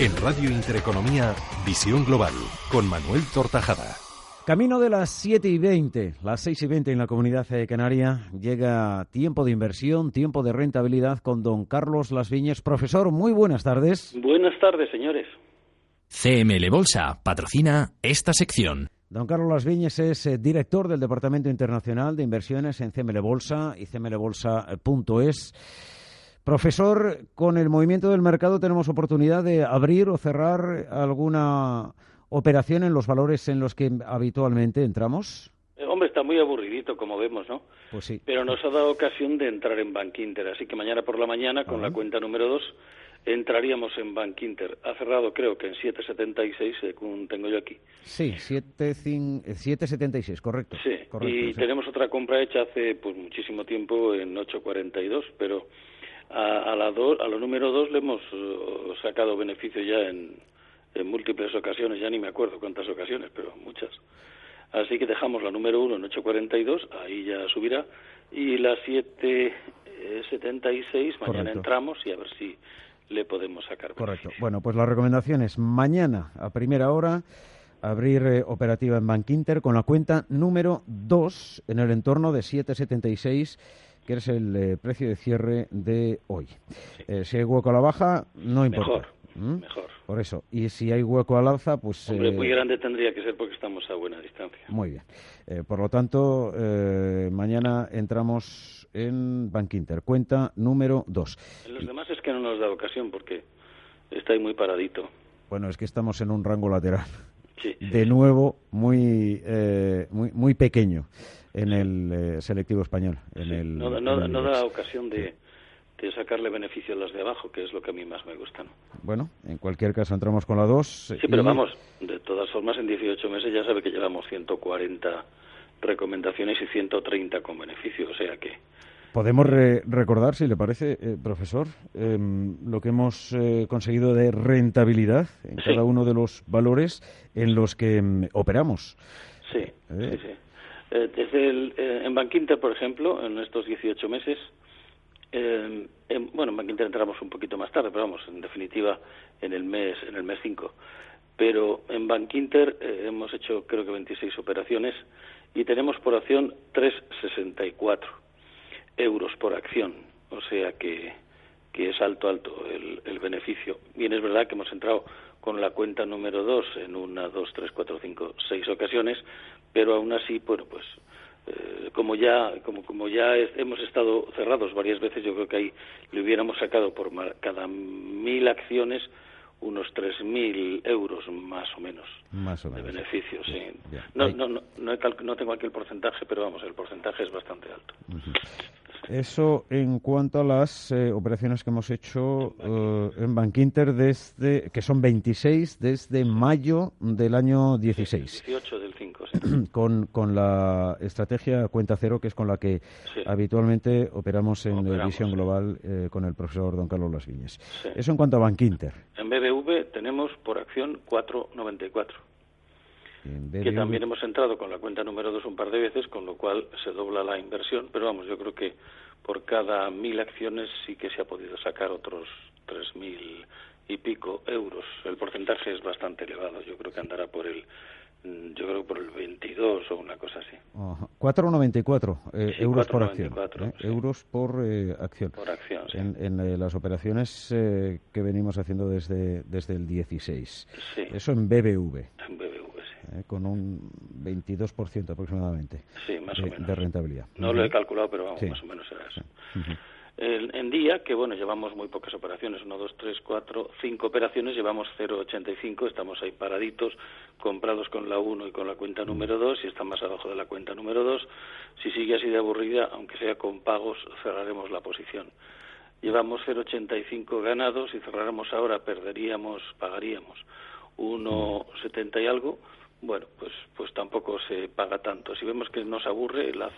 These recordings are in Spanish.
En Radio Intereconomía, Visión Global, con Manuel Tortajada. Camino de las 7 y 20, las 6 y 20 en la comunidad de Canaria, llega tiempo de inversión, tiempo de rentabilidad con don Carlos Las Viñas. Profesor, muy buenas tardes. Buenas tardes, señores. CML Bolsa patrocina esta sección. Don Carlos Las Viñas es eh, director del Departamento Internacional de Inversiones en CML Bolsa y cmlbolsa.es. Profesor, con el movimiento del mercado tenemos oportunidad de abrir o cerrar alguna operación en los valores en los que habitualmente entramos. Eh, hombre, está muy aburridito, como vemos, ¿no? Pues sí. Pero nos ha dado ocasión de entrar en Bank Inter, así que mañana por la mañana, con la cuenta número 2, entraríamos en Bank Inter. Ha cerrado, creo que en 7.76, según tengo yo aquí. Sí, 7.76, eh, correcto. Sí, correcto, y sí. tenemos otra compra hecha hace pues muchísimo tiempo en 8.42, pero a, a la, do, a la número 2 le hemos uh, sacado beneficio ya en, en múltiples ocasiones, ya ni me acuerdo cuántas ocasiones, pero muchas. Así que dejamos la número 1 en 8.42, ahí ya subirá, y la 7.76, mañana Correcto. entramos y a ver si le podemos sacar. Correcto. beneficio. Bueno, pues la recomendación es mañana a primera hora abrir eh, operativa en Bank Inter con la cuenta número 2 en el entorno de 776 que es el eh, precio de cierre de hoy. Eh, si hay hueco a la baja, no importa. Mejor, ¿Mm? mejor. Por eso. Y si hay hueco al alza, pues... Hombre, eh, muy grande tendría que ser porque estamos a buena distancia. Muy bien. Eh, por lo tanto, eh, mañana entramos en Bank Inter, cuenta número 2. En los demás es que no nos da ocasión porque está ahí muy paradito. Bueno, es que estamos en un rango lateral. Sí, sí, de nuevo muy eh, muy, muy pequeño en el eh, selectivo español. En sí. el, no, da ocasión de, de sacarle beneficio a las de abajo, que es lo que a mí más me gusta. ¿no? Bueno, en cualquier caso entramos con la 2. Sí, pero vamos, de todas formas, en 18 meses ya sabe que llevamos 140 recomendaciones y 130 con beneficio, o sea que Podemos re- recordar, si le parece, eh, profesor, em, lo que hemos eh, conseguido de rentabilidad en Sí. cada uno de los valores en los que em, operamos. sí, sí, sí. Eh, desde el, eh, en Bankinter, por ejemplo, en estos 18 meses, eh, en- bueno, en Bankinter entramos un poquito más tarde, pero vamos, en definitiva, en el mes en el mes 5. Pero en Bankinter eh, hemos hecho, creo que 26 operaciones y tenemos por acción 3,64 euros por acción. O sea que, que es alto, alto el, el beneficio. Bien, es verdad que hemos entrado con la cuenta número 2 en una, dos, tres, cuatro, cinco, seis ocasiones, pero aún así, bueno, pues eh, como ya como como ya es- hemos estado cerrados varias veces, yo creo que ahí le hubiéramos sacado por cada mil acciones unos 3.000 euros más o menos Más o de menos. beneficio, sí. Bien. No, no, no, no, no tengo aquí el porcentaje, pero vamos, el porcentaje es bastante alto. Eso en cuanto a las eh, operaciones que hemos hecho eh, en Bank Inter desde, que son 26 desde mayo del año 16, 18 del 5, sí. con, con la estrategia cuenta cero, que es con la que Sí. habitualmente operamos en Operamos, Visión sí. Global eh, con el profesor don Carlos Las Viñas. Sí. Eso en cuanto a Bank Inter. En BBV tenemos por acción 4,94. En que BBV. también hemos entrado con la cuenta número 2 un par de veces, con lo cual se dobla la inversión, pero vamos, yo creo que por cada mil acciones sí que se ha podido sacar otros tres mil y pico euros. El porcentaje es bastante elevado, yo creo que andará por el yo creo por el 22 o una cosa así, Ajá. 4,94 eh, Sí, euros por acción. 4,94, eh, sí. Euros por eh, acción. por acción. sí. En, en, eh, las operaciones eh, que venimos haciendo desde, desde el 16. Sí, Eso en BBV, en BBV, sí. eh, con un 22% aproximadamente Sí, más de, o menos. de rentabilidad. No lo he calculado, pero vamos, más o menos era eso. Ujú. En, en día, que bueno, llevamos muy pocas operaciones, uno, dos, tres, cuatro, cinco operaciones, llevamos 0,85, estamos ahí paraditos, comprados con la 1 y con la cuenta número 2, y están más abajo de la cuenta número 2. Si sigue así de aburrida, aunque sea con pagos, cerraremos la posición. llevamos 0,85 ganados y cerráramos ahora perderíamos, pagaríamos 1,70 y algo, bueno, pues, pues tampoco se paga tanto. Si vemos que nos aburre, la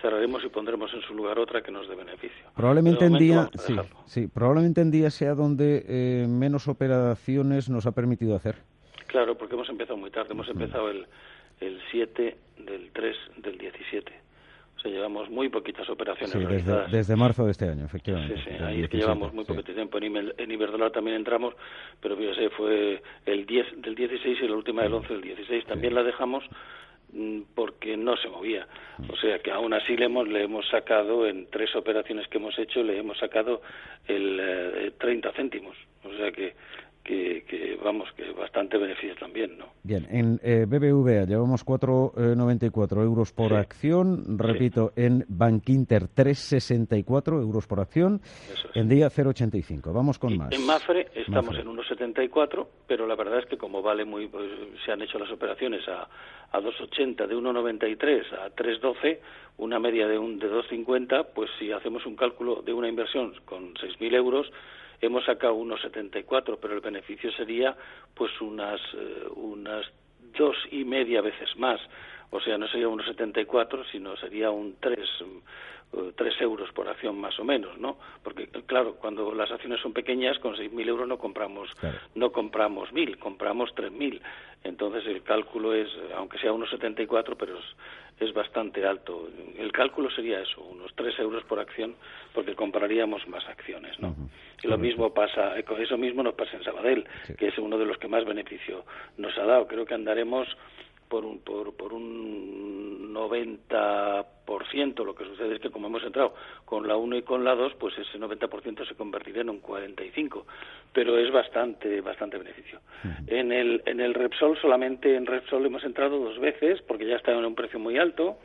cerraremos y pondremos en su lugar otra que nos dé beneficio. Probablemente en día, sí, sí, probablemente en día sea donde eh, menos operaciones nos ha permitido hacer. Claro, porque hemos empezado muy tarde. Hemos empezado el, el 7 del 3 del 17 llevamos muy poquitas operaciones desde, desde, marzo de este año, efectivamente. Sí, sí, ahí es que llevamos muy poquito tiempo. En, Iberdrola también entramos, pero fíjese, fue el 10 del 16 y la última del 11 del 16. También la dejamos mm, porque no se movía. O sea que aún así le hemos, le hemos sacado, en tres operaciones que hemos hecho, le hemos sacado el eh, 30 céntimos. O sea que que, vamos, que bastante beneficio también, ¿no? Bien, en eh, BBVA llevamos 4,94 eh, euros por acción, repito, en Bankinter 3,64 euros por acción, en día 0,85. Vamos con más. En Mafre estamos en 1,74, pero la verdad es que como vale muy, pues, se han hecho las operaciones a, a 2,80, de 1,93 a 3,12, una media de, un, de 2,50, pues si hacemos un cálculo de una inversión con 6.000 euros, hemos sacado unos 74, pero el beneficio sería pues unas eh, unas dos y media veces más. O sea, no sería unos 74, sino sería un 3, eh, tres euros por acción más o menos, ¿no? Porque, claro, cuando las acciones son pequeñas, con 6.000 euros no compramos, no compramos 1.000, compramos 3.000. Entonces el cálculo es, aunque sea unos 74, pero es, es bastante alto. El cálculo sería eso, unos 3 euros por acción, porque compraríamos más acciones, ¿no? Y lo mismo pasa, eso mismo nos pasa en Sabadell, que es uno de los que más beneficio nos ha dado. Creo que andaremos por un, por, por un 90%. Lo que sucede es que como hemos entrado con la 1 y con la 2, pues ese 90% se convertirá en un 45%. Pero es bastante, bastante beneficio. En el, en el Repsol, solamente en Repsol hemos entrado dos veces, porque ya está en un precio muy alto.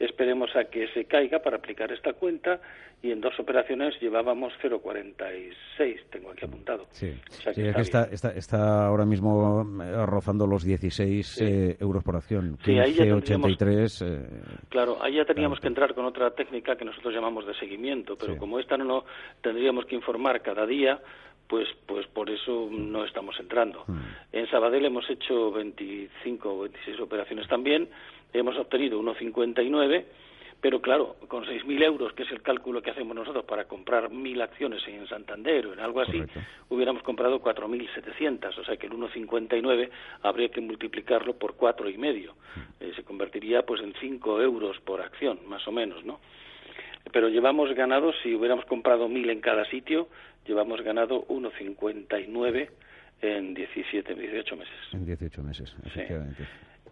Esperemos a que se caiga para aplicar esta cuenta y en dos operaciones llevábamos 0,46, tengo aquí apuntado. Sí, es que está, está, ahora mismo eh, rozando los 16 eh, euros por acción, 15,83. Eh, claro, ahí ya teníamos que entrar con otra técnica que nosotros llamamos de seguimiento, pero como esta no, no tendríamos que informar cada día, pues pues por eso no estamos entrando. Hmm. En Sabadell hemos hecho 25 o 26 operaciones también hemos obtenido 1,59, pero claro, con 6.000 euros, que es el cálculo que hacemos nosotros para comprar 1.000 acciones en Santander o en algo así, hubiéramos comprado 4.700, o sea que el 1,59 habría que multiplicarlo por cuatro y medio. Mm. Eh, se convertiría pues en 5 euros por acción, más o menos, ¿no? Pero llevamos ganado, si hubiéramos comprado 1.000 en cada sitio, llevamos ganado 1,59 en 17, 18 meses. En 18 meses, efectivamente.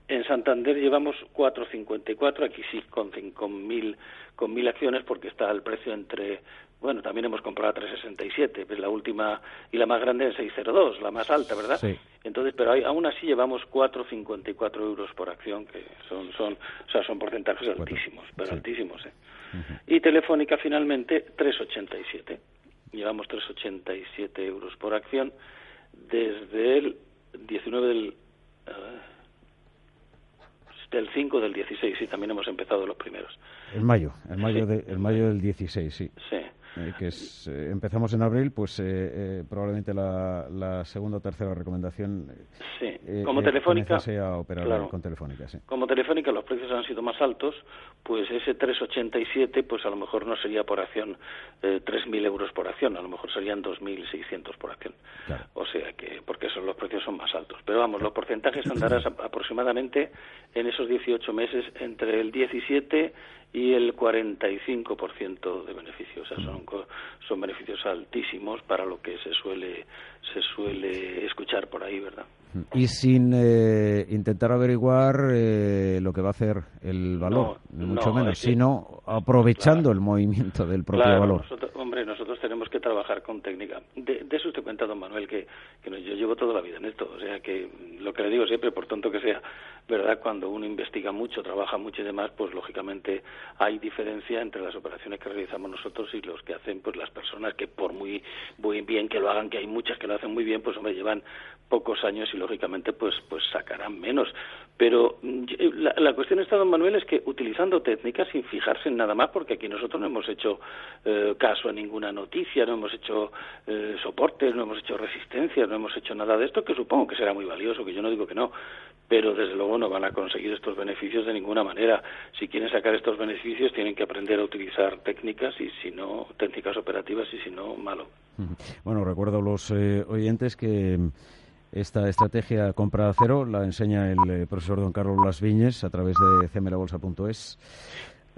En Santander llevamos 4,54, aquí sí con, con, mil, con mil acciones porque está el precio entre, bueno, también hemos comprado a 3,67, pues la última y la más grande en 6,02, la más alta, ¿verdad? Sí. Entonces, pero aún así llevamos 4,54 euros por acción, que son, son, o sea, son porcentajes altísimos, pero altísimos, ¿eh? Y Telefónica finalmente 3,87. Llevamos 3,87 euros por acción desde el 19 del del 5 del 16, sí, también hemos empezado los primeros. En mayo, en mayo, de, en mayo del 16, sí. Sí. Eh, que es, eh, empezamos en abril, pues eh, probablemente la, segunda o tercera recomendación. Sí, como Telefónica. sea operar con Telefónica, sí. Como Telefónica los precios han sido más altos, pues ese 3,87, pues a lo mejor no sería por acción eh, 3.000 euros por acción, a lo mejor serían 2.600 por acción. O sea que, porque esos los precios son más altos. Pero vamos, los porcentajes andarán aproximadamente en esos 18 meses entre el 17 y el 45% de beneficios. O sea, son, son beneficios altísimos para lo que se suele, se suele escuchar por ahí, ¿verdad? Y sin eh, intentar averiguar eh, lo que va a hacer el valor, mucho menos, sino aprovechando el movimiento del propio valor. hombre, nosotros tenemos que trabajar con técnica. De, eso usted cuenta, don Manuel, que, que yo llevo toda la vida en esto. O sea, que lo que le digo siempre, por tonto que sea, ¿verdad? Cuando uno investiga mucho, trabaja mucho y demás, pues lógicamente hay diferencia entre las operaciones que realizamos nosotros y los que hacen pues las personas que por muy, muy bien que lo hagan, que hay muchas que lo hacen muy bien, pues hombre, llevan pocos años y lógicamente pues pues sacarán menos pero mm, la, la, cuestión está don Manuel es que utilizando técnicas sin fijarse en nada más porque aquí nosotros no hemos hecho eh, caso a ninguna noticia no hemos hecho eh, soportes, no hemos hecho resistencias, no hemos hecho nada de esto, que supongo que será muy valioso, que yo no digo que no, pero desde luego no van a conseguir estos beneficios de ninguna manera. Si quieren sacar estos beneficios tienen que aprender a utilizar técnicas y si no, técnicas operativas y si no, malo. Bueno, recuerdo a los eh, oyentes que esta estrategia compra cero la enseña el eh, profesor don Carlos Las Viñes a través de cmlabolsa.es.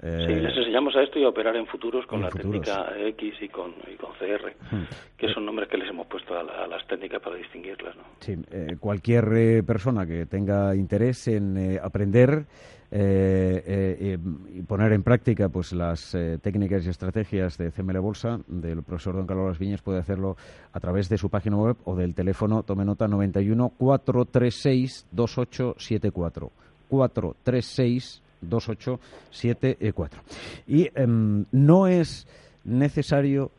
Eh, sí, les enseñamos a esto y a operar en futuros con la técnica X y con, y con CR, hmm. que son nombres que les hemos puesto a, las técnicas para distinguirlas. ¿no? Sí, eh, cualquier persona que tenga interés en aprender y poner en práctica pues las técnicas y estrategias de CML Bolsa del profesor don Carlos Las Viñes puede hacerlo a través de su página web o del teléfono, tome nota, 91 436 2874. 436 2874. Y em, no es necesario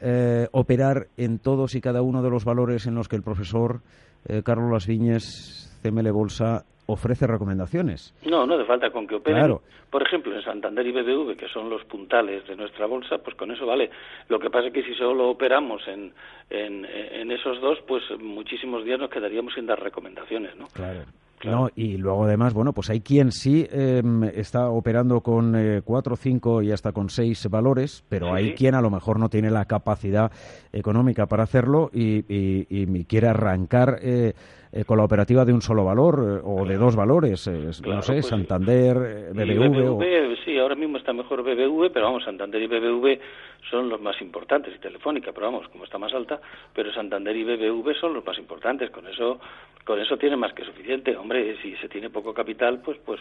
eh, operar en todos y cada uno de los valores en los que el profesor eh, Carlos Las Viñes, CML Bolsa, ofrece recomendaciones. No, no hace falta con que operen. Por ejemplo, en Santander y BBV, que son los puntales de nuestra bolsa, pues con eso vale. Lo que pasa es que si solo operamos en, en, en esos dos, pues muchísimos días nos quedaríamos sin dar recomendaciones, ¿no? Claro. No, y luego además, bueno, pues hay quien sí em, está operando con eh, cuatro, cinco y hasta con seis valores, pero hay quien a lo mejor no tiene la capacidad económica para hacerlo y, y quiere arrancar eh, eh, con la operativa de un solo valor eh, o de dos valores, eh, no sé, pues Santander, BBV. Sí, ahora mismo está mejor BBV, pero vamos, Santander y BBV son los más importantes y Telefónica, pero vamos, como está más alta, pero Santander y BBV son los más importantes, con eso con eso tiene más que suficiente. Hombre, si se tiene poco capital, pues pues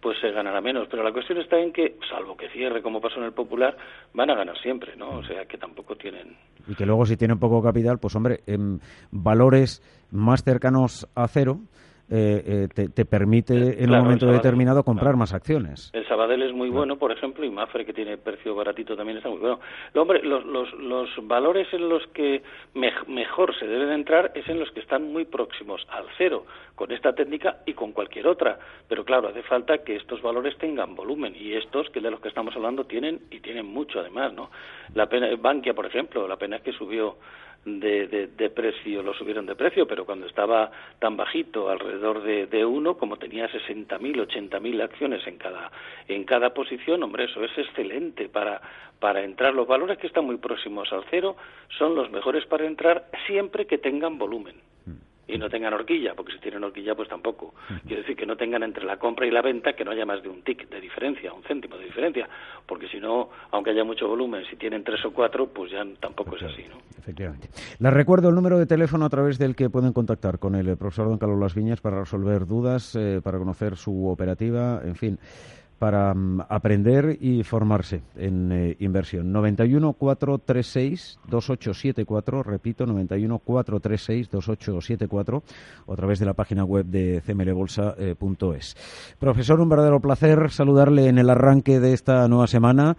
pues se ganará menos, pero la cuestión está en que salvo que cierre como pasó en el Popular, van a ganar siempre, ¿no? O sea, que tampoco tienen y que luego si tienen poco capital, pues hombre, en valores más cercanos a cero, eh, eh, te, permite en un momento determinado comprar más acciones. El Sabadell es muy bueno, por ejemplo, y Mafre, que tiene precio baratito, también está muy bueno. hombre, los, los, los valores en los que mejor se deben entrar es en los que están muy próximos al cero, con esta técnica y con cualquier otra. Pero claro, hace falta que estos valores tengan volumen, y estos, que de los que estamos hablando, tienen, y tienen mucho además, ¿no? La pena, Bankia, por ejemplo, la pena es que subió de, de, precio, lo subieron de precio, pero cuando estaba tan bajito, alrededor de, de uno, como tenía 60.000, 80.000 acciones en cada, en cada posición, hombre, eso es excelente para, para entrar. Los valores que están muy próximos al cero son los mejores para entrar siempre que tengan volumen y no tengan horquilla, porque si tienen horquilla pues tampoco. Quiero decir que no tengan entre la compra y la venta que no haya más de un tic de diferencia, un céntimo de diferencia, porque si no, aunque haya mucho volumen, si tienen tres o cuatro, pues ya tampoco es así, ¿no? Efectivamente. Les recuerdo el número de teléfono a través del que pueden contactar con el profesor Don Carlos Las Viñas para resolver dudas, eh, para conocer su operativa, en fin para mm, aprender y formarse en eh, inversión. 91 436 2874, repito, 91 436 2874, o a través de la página web de cmlbolsa.es. Eh, Profesor, un verdadero placer saludarle en el arranque de esta nueva semana.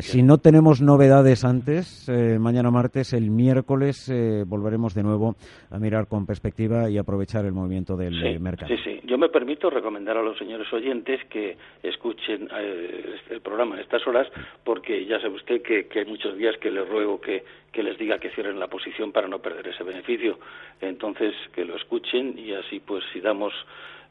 Si no tenemos novedades antes, eh, mañana martes, el miércoles, eh, volveremos de nuevo a mirar con perspectiva y aprovechar el movimiento del eh, mercado. Sí, sí. Yo me permito recomendar a los señores oyentes que escuchen el programa en estas horas, porque ya sabe usted que, hay muchos días que les ruego que, que les diga que cierren la posición para no perder ese beneficio. Entonces, que lo escuchen y así, pues, si damos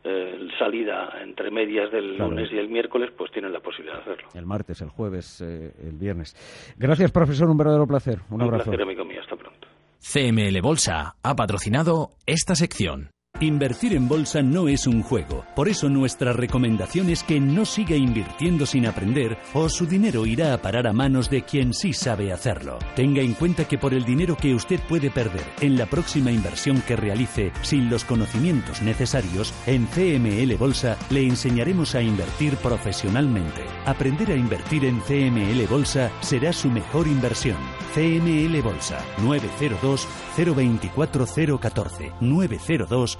eh, salida entre medias del lunes y el miércoles, pues tienen la posibilidad de hacerlo. El martes, el jueves, eh, el viernes. Gracias, profesor, un verdadero placer. Un, un abrazo. placer, amigo mío. Hasta pronto. CML Bolsa ha patrocinado esta sección. Invertir en bolsa no es un juego, por eso nuestra recomendación es que no siga invirtiendo sin aprender o su dinero irá a parar a manos de quien sí sabe hacerlo. Tenga en cuenta que por el dinero que usted puede perder en la próxima inversión que realice sin los conocimientos necesarios, en CML Bolsa le enseñaremos a invertir profesionalmente. Aprender a invertir en CML Bolsa será su mejor inversión. CML Bolsa 902 024 014 902